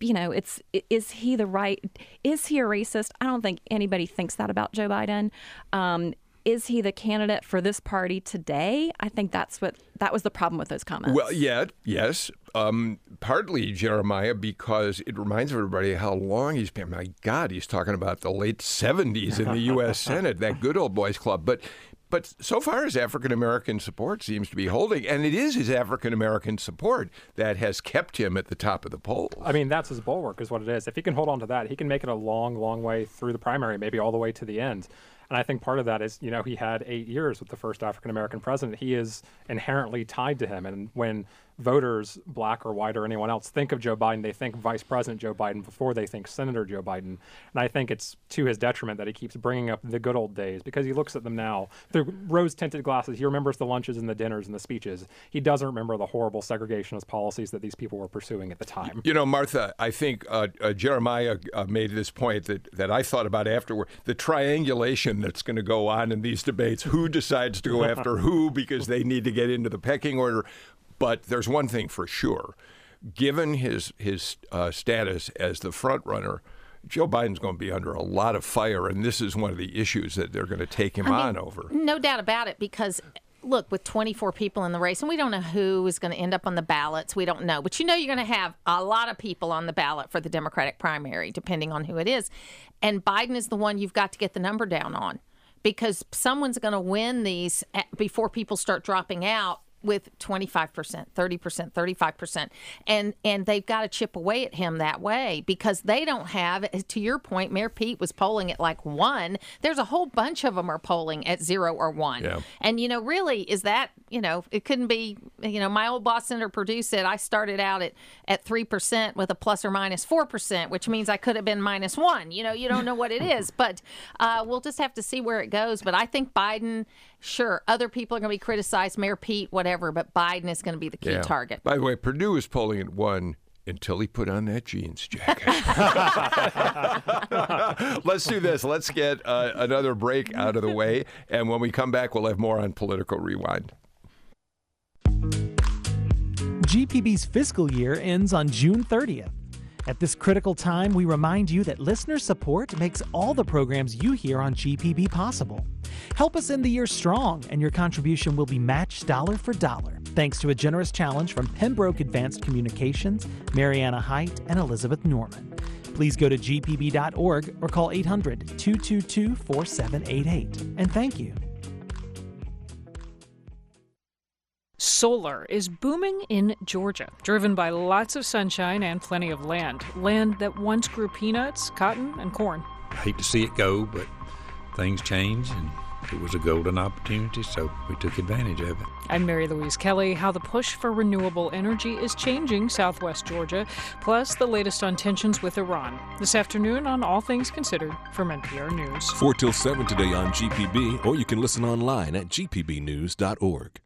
[SPEAKER 5] you know, it's is he the right? Is he a racist? I don't think anybody thinks that about Joe Biden. Um, is he the candidate for this party today? I think that's what that was the problem with those comments.
[SPEAKER 1] Well, yeah, yes. Um, partly Jeremiah because it reminds everybody how long he's been. My God, he's talking about the late '70s in the U.S. [laughs] Senate, that good old boys club. But but so far, his African American support seems to be holding, and it is his African American support that has kept him at the top of the polls.
[SPEAKER 2] I mean, that's his bulwark, is what it is. If he can hold on to that, he can make it a long, long way through the primary, maybe all the way to the end. And I think part of that is, you know, he had eight years with the first African American president. He is inherently tied to him. And when voters, black or white or anyone else, think of Joe Biden, they think Vice President Joe Biden before they think Senator Joe Biden. And I think it's to his detriment that he keeps bringing up the good old days because he looks at them now through rose tinted glasses. He remembers the lunches and the dinners and the speeches. He doesn't remember the horrible segregationist policies that these people were pursuing at the time.
[SPEAKER 1] You know, Martha, I think uh, uh, Jeremiah uh, made this point that, that I thought about afterward the triangulation that's going to go on in these debates. Who decides to go after who because they need to get into the pecking order? But there's one thing for sure: given his his uh, status as the front runner, Joe Biden's going to be under a lot of fire, and this is one of the issues that they're going to take him
[SPEAKER 3] I mean,
[SPEAKER 1] on over.
[SPEAKER 3] No doubt about it, because look, with 24 people in the race, and we don't know who is going to end up on the ballots. We don't know. But you know you're going to have a lot of people on the ballot for the Democratic primary, depending on who it is. And Biden is the one you've got to get the number down on because someone's going to win these before people start dropping out with 25%, 30%, 35%. And and they've got to chip away at him that way because they don't have to your point Mayor Pete was polling at like 1. There's a whole bunch of them are polling at 0 or 1.
[SPEAKER 1] Yeah.
[SPEAKER 3] And you know really is that, you know, it couldn't be, you know, my old boss Senator Perdue said I started out at at 3% with a plus or minus 4%, which means I could have been minus 1. You know, you don't know what it is, [laughs] but uh, we'll just have to see where it goes, but I think Biden Sure, other people are going to be criticized, Mayor Pete, whatever, but Biden is going to be the key
[SPEAKER 1] Yeah.
[SPEAKER 3] target.
[SPEAKER 1] By the way, Perdue is polling at one until he put on that jeans jacket. [laughs] Let's do this. Let's get uh, another break out of the way. And when we come back, we'll have more on Political Rewind.
[SPEAKER 6] GPB's fiscal year ends on June 30th. At this critical time, we remind you that listener support makes all the programs you hear on GPB possible. Help us end the year strong, and your contribution will be matched dollar for dollar, thanks to a generous challenge from Pembroke Advanced Communications, Mariana Height, and Elizabeth Norman. Please go to gpb.org or call 800 222 4788. And thank you.
[SPEAKER 11] Solar is booming in Georgia, driven by lots of sunshine and plenty of land. Land that once grew peanuts, cotton, and corn.
[SPEAKER 12] I hate to see it go, but things change and it was a golden opportunity, so we took advantage of it.
[SPEAKER 11] I'm Mary Louise Kelly. How the push for renewable energy is changing southwest Georgia, plus the latest on tensions with Iran. This afternoon on All Things Considered from NPR News.
[SPEAKER 8] 4 till 7 today on GPB, or you can listen online at gpbnews.org.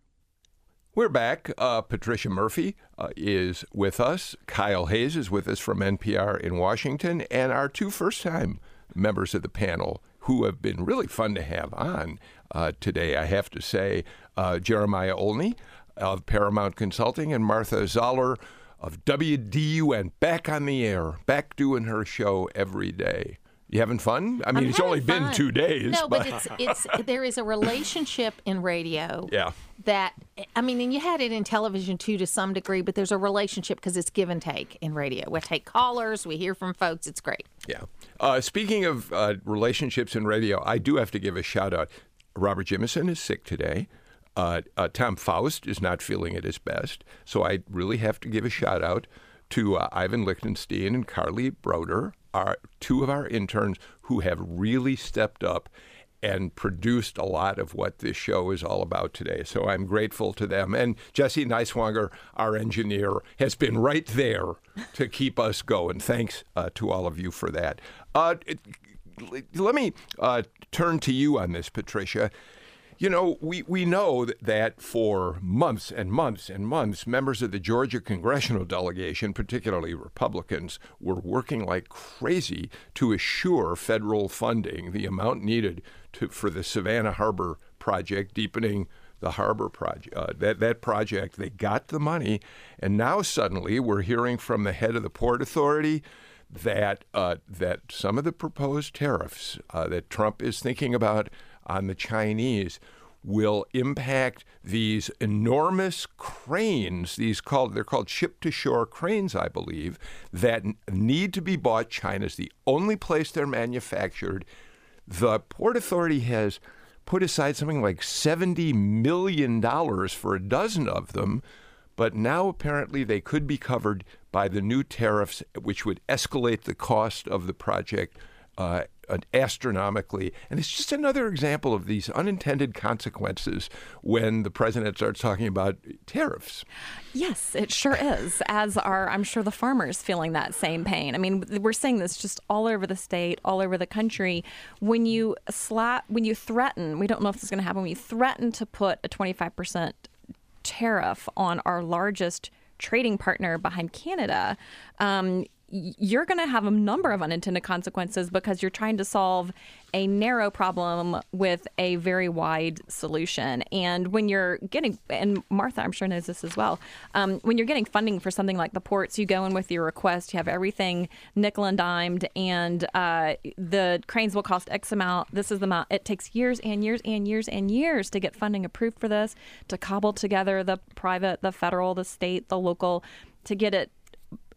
[SPEAKER 1] We're back. Uh, Patricia Murphy uh, is with us. Kyle Hayes is with us from NPR in Washington. And our two first time members of the panel who have been really fun to have on uh, today, I have to say uh, Jeremiah Olney of Paramount Consulting and Martha Zoller of WDUN back on the air, back doing her show every day. You having fun? I mean,
[SPEAKER 3] I'm
[SPEAKER 1] it's only
[SPEAKER 3] having
[SPEAKER 1] been two days.
[SPEAKER 3] No, but it's it's [laughs] there is a relationship in radio.
[SPEAKER 1] Yeah.
[SPEAKER 3] That I mean, and you had it in television too to some degree, but there's a relationship because it's give and take in radio. We take callers, we hear from folks. It's great.
[SPEAKER 1] Yeah. Uh, speaking of uh, relationships in radio, I do have to give a shout out. Robert Jimison is sick today. Uh, uh, Tom Faust is not feeling at his best. So I really have to give a shout out to uh, Ivan Lichtenstein and Carly Broder, our two of our interns who have really stepped up and produced a lot of what this show is all about today. So I'm grateful to them. And Jesse Neiswanger, our engineer, has been right there to keep us going. Thanks uh, to all of you for that. Uh, it, let me uh, turn to you on this, Patricia. You know, we, we know that for months and months and months, members of the Georgia congressional delegation, particularly Republicans, were working like crazy to assure federal funding, the amount needed to, for the Savannah Harbor project, deepening the harbor project. Uh, that that project, they got the money, and now suddenly we're hearing from the head of the port authority that uh, that some of the proposed tariffs uh, that Trump is thinking about on the Chinese will impact these enormous cranes these called they're called ship to shore cranes i believe that need to be bought. China's the only place they're manufactured. The port authority has put aside something like 70 million dollars for a dozen of them but now apparently they could be covered by the new tariffs which would escalate the cost of the project uh, astronomically. And it's just another example of these unintended consequences when the president starts talking about tariffs.
[SPEAKER 5] Yes, it sure is. As are, I'm sure, the farmers feeling that same pain. I mean, we're seeing this just all over the state, all over the country. When you slap, when you threaten, we don't know if this is going to happen. When you threaten to put a 25% tariff on our largest trading partner behind Canada, um, you're going to have a number of unintended consequences because you're trying to solve a narrow problem with a very wide solution. And when you're getting, and Martha, I'm sure knows this as well, um, when you're getting funding for something like the ports, you go in with your request, you have everything nickel and dimed, and uh, the cranes will cost X amount. This is the amount. It takes years and years and years and years to get funding approved for this, to cobble together the private, the federal, the state, the local, to get it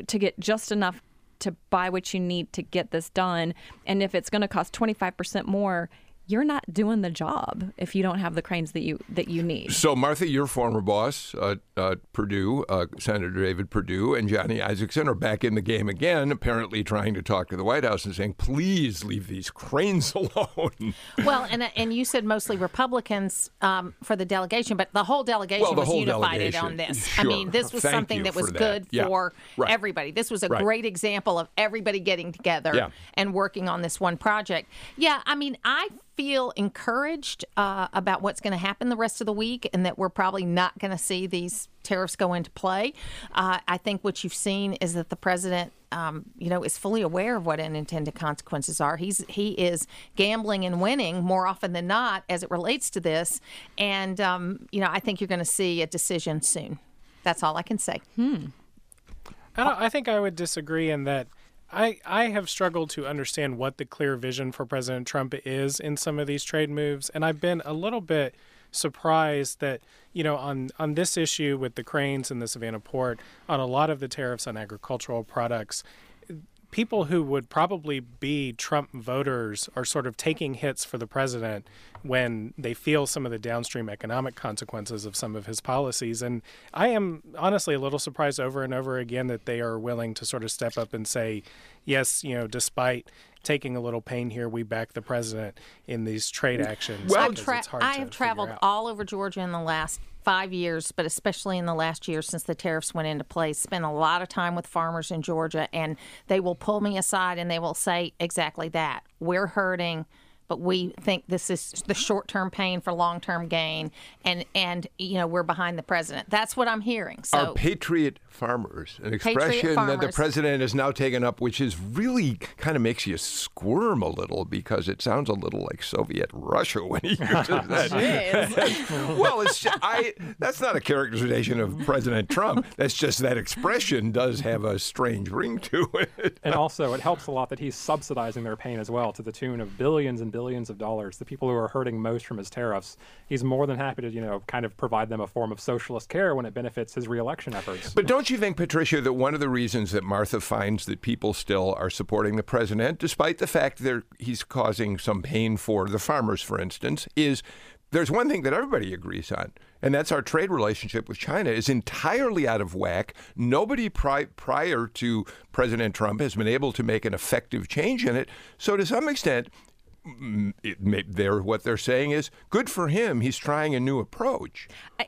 [SPEAKER 5] to get just enough to buy what you need to get this done. And if it's going to cost 25% more, you're not doing the job if you don't have the cranes that you that you need.
[SPEAKER 1] So, Martha, your former boss, uh, uh, Perdue, uh, Senator David Perdue, and Johnny Isakson are back in the game again, apparently trying to talk to the White House and saying, "Please leave these cranes [laughs] alone."
[SPEAKER 3] Well, and and you said mostly Republicans um, for the delegation, but the whole delegation
[SPEAKER 1] well, the
[SPEAKER 3] was
[SPEAKER 1] whole
[SPEAKER 3] unified on this.
[SPEAKER 1] Sure.
[SPEAKER 3] I mean, this was
[SPEAKER 1] Thank
[SPEAKER 3] something that was
[SPEAKER 1] that.
[SPEAKER 3] good
[SPEAKER 1] yeah.
[SPEAKER 3] for
[SPEAKER 1] right.
[SPEAKER 3] everybody. This was a
[SPEAKER 1] right.
[SPEAKER 3] great example of everybody getting together
[SPEAKER 1] yeah.
[SPEAKER 3] and working on this one project. Yeah, I mean, I feel encouraged uh, about what's going to happen the rest of the week and that we're probably not going to see these tariffs go into play. Uh, I think what you've seen is that the president, um, you know, is fully aware of what unintended consequences are. He's he is gambling and winning more often than not as it relates to this, and um, you know, I think you're going to see a decision soon. That's all I can say.
[SPEAKER 5] Hmm.
[SPEAKER 4] I, I think I would disagree in that. I, I have struggled to understand what the clear vision for President Trump is in some of these trade moves, and I've been a little bit surprised that you know on on this issue with the cranes in the Savannah port, on a lot of the tariffs on agricultural products, people who would probably be Trump voters are sort of taking hits for the president when they feel some of the downstream economic consequences of some of his policies. And I am honestly a little surprised over and over again that they are willing to sort of step up and say, yes, you know, despite taking a little pain here, we back the president in these trade mm. actions.
[SPEAKER 3] Well, tra-
[SPEAKER 4] it's hard
[SPEAKER 3] I
[SPEAKER 4] to
[SPEAKER 3] have traveled
[SPEAKER 4] out.
[SPEAKER 3] all over Georgia in the last five years, but especially in the last year since the tariffs went into place. Spent a lot of time with farmers in Georgia, and they will pull me aside and they will say exactly that. We're hurting. But we think this is the short-term pain for long-term gain, and and you know we're behind the president. That's what I'm hearing. So
[SPEAKER 1] Are patriot farmers an
[SPEAKER 3] Patriot
[SPEAKER 1] expression that the president has now taken up, which is really kind of makes you squirm a little because it sounds a little like Soviet Russia when he [laughs] uses that. [laughs] well, it's ju- I. That's not a characterization of President Trump. That's just that expression does have a strange ring to it.
[SPEAKER 2] And also, it helps a lot that he's subsidizing their pain as well to the tune of billions and billions of dollars. The people who are hurting most from his tariffs, he's more than happy to, you know, kind of provide them a form of socialist care when it benefits his reelection efforts.
[SPEAKER 1] But don't you think, Patricia, that one of the reasons that Martha finds that people still are supporting the president, despite the fact that he's causing some pain for the farmers, for instance, is there's one thing that everybody agrees on, and that's our trade relationship with China is entirely out of whack. Nobody pri- prior to President Trump has been able to make an effective change in it. So, to some extent, they're, what they're saying is good for him. He's trying a new approach.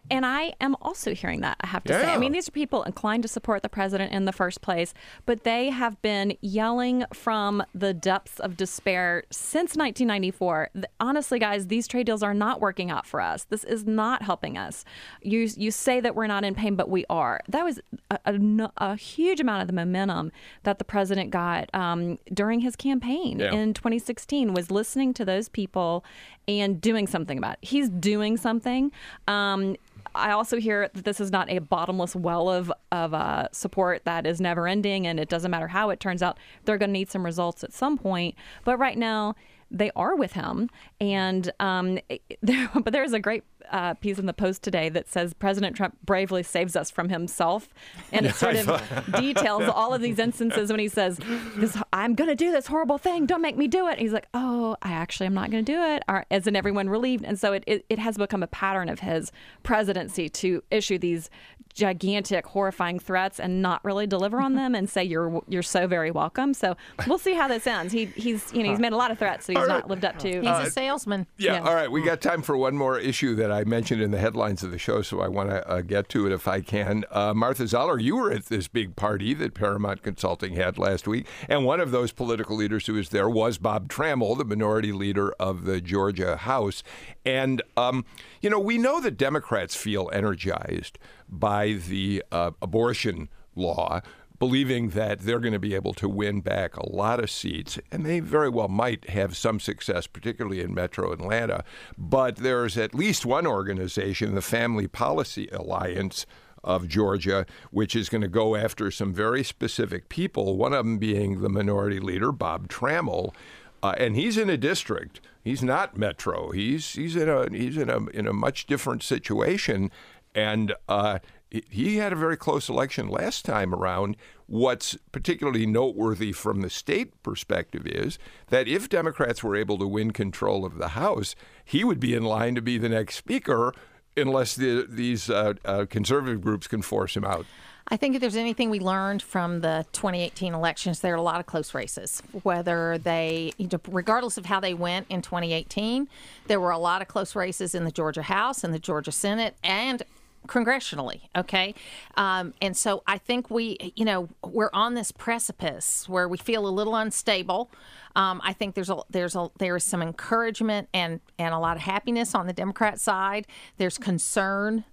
[SPEAKER 5] And I am also hearing that, I have to say. I mean, these are people inclined to support the president in the first place, but they have been yelling from the depths of despair since 1994. Honestly, guys, these trade deals are not working out for us. This is not helping us. You, you say that we're not in pain, but we are. That was a, a a huge amount of the momentum that the president got um, during his campaign
[SPEAKER 13] Yeah.
[SPEAKER 5] in 2016 was listening to those people and doing something about it. He's doing something. Um, I also hear that this is not a bottomless well of of uh, support that is never ending, and it doesn't matter how it turns out. They're going to need some results at some point. But right now, they are with him. And um, [laughs] there, but there's a great uh, piece in the Post today that says President Trump bravely saves us from himself, and it sort of [laughs] details all of these instances when he says, "This, I'm going to do this horrible thing. Don't make me do it." And he's like, "Oh, I actually am not going to do it." Or, as in everyone relieved, and so it, it it has become a pattern of his presidency to issue these gigantic, horrifying threats and not really deliver on them and say you're you're so very welcome. So we'll see how this ends. He he's you know he's made a lot of threats, so he's not lived up to.
[SPEAKER 3] He's a salesman.
[SPEAKER 1] Yeah,
[SPEAKER 5] Yeah.
[SPEAKER 1] all right. We got time for one more issue that I mentioned in the headlines of the show, so I want to uh, get to it if I can. Uh, Martha Zoller, you were at this big party that Paramount Consulting had last week, and one of those political leaders who was there was Bob Trammell, the minority leader of the Georgia House. And, um, you know, we know that Democrats feel energized by the uh, abortion law believing that they're going to be able to win back a lot of seats, and they very well might have some success, particularly in metro Atlanta. But there's at least one organization, the Family Policy Alliance of Georgia, which is going to go after some very specific people, one of them being the minority leader, Bob Trammell. Uh, and he's in a district. He's not metro. He's he's in a he's in a in a much different situation, and uh, he had a very close election last time around. What's particularly noteworthy from the state perspective is that if Democrats were able to win control of the House, he would be in line to be the next speaker, unless the, these uh, uh, conservative groups can force him out.
[SPEAKER 3] I think if there's anything we learned from the 2018 elections, there are a lot of close races. Whether they, regardless of how they went in 2018, there were a lot of close races in the Georgia House and the Georgia Senate and congressionally okay? Um, and so i think we you know we're on this precipice where we feel a little unstable. Um, i think there's a there's a there is some encouragement and and a lot of happiness on the democrat side. There's concern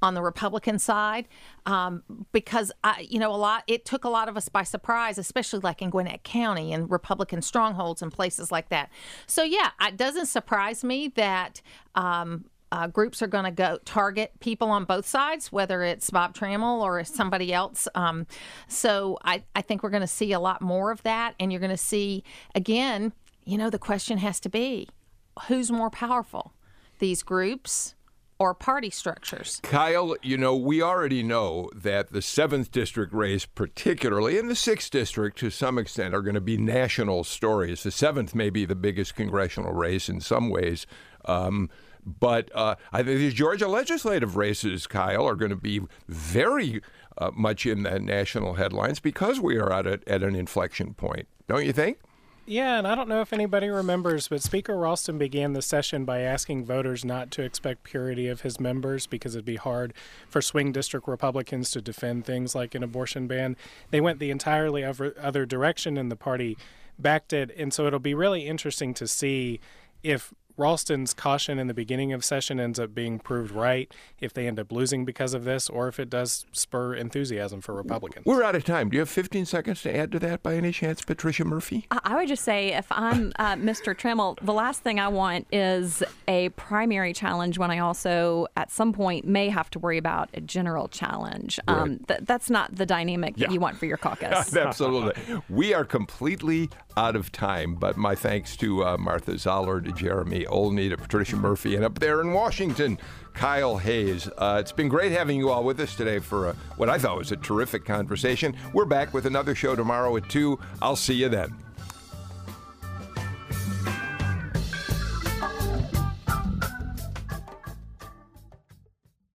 [SPEAKER 3] on the Republican side um, because I, you know a lot it took a lot of us by surprise especially like in Gwinnett County and Republican strongholds and places like that. So yeah it doesn't surprise me that um, uh, groups are going to go target people on both sides, whether it's Bob Trammell or somebody else. Um, so I, I think we're going to see a lot more of that. And you're going to see, again, you know, the question has to be who's more powerful, these groups or party structures?
[SPEAKER 1] Kyle, you know, we already know that the 7th District race, particularly, and the 6th District to some extent, are going to be national stories. The 7th may be the biggest congressional race in some ways. Um, but uh, I think the Georgia legislative races, Kyle, are going to be very uh, much in the national headlines because we are at, a, at an inflection point, don't you think?
[SPEAKER 4] Yeah, and I don't know if anybody remembers, but Speaker Ralston began the session by asking voters not to expect purity of his members because it'd be hard for swing district Republicans to defend things like an abortion ban. They went the entirely other, other direction, and the party backed it. And so it'll be really interesting to see if Ralston's caution in the beginning of session ends up being proved right if they end up losing because of this, or if it does spur enthusiasm for Republicans.
[SPEAKER 1] We're out of time. Do you have 15 seconds to add to that by any chance, Patricia Murphy?
[SPEAKER 5] I I would just say if I'm uh, Mr. Trammell, the last thing I want is a primary challenge when I also, at some point, may have to worry about a general challenge. Um, th- that's not the dynamic that you want for your [laughs] caucus.
[SPEAKER 1] Absolutely. We are completely out of time, but my thanks to uh, Martha Zoller, to Jeremy Olney, to Patricia Murphy, and up there in Washington, Kyle Hayes. Uh, it's been great having you all with us today for a, what I thought was a terrific conversation. We're back with another show tomorrow at 2. I'll see you then.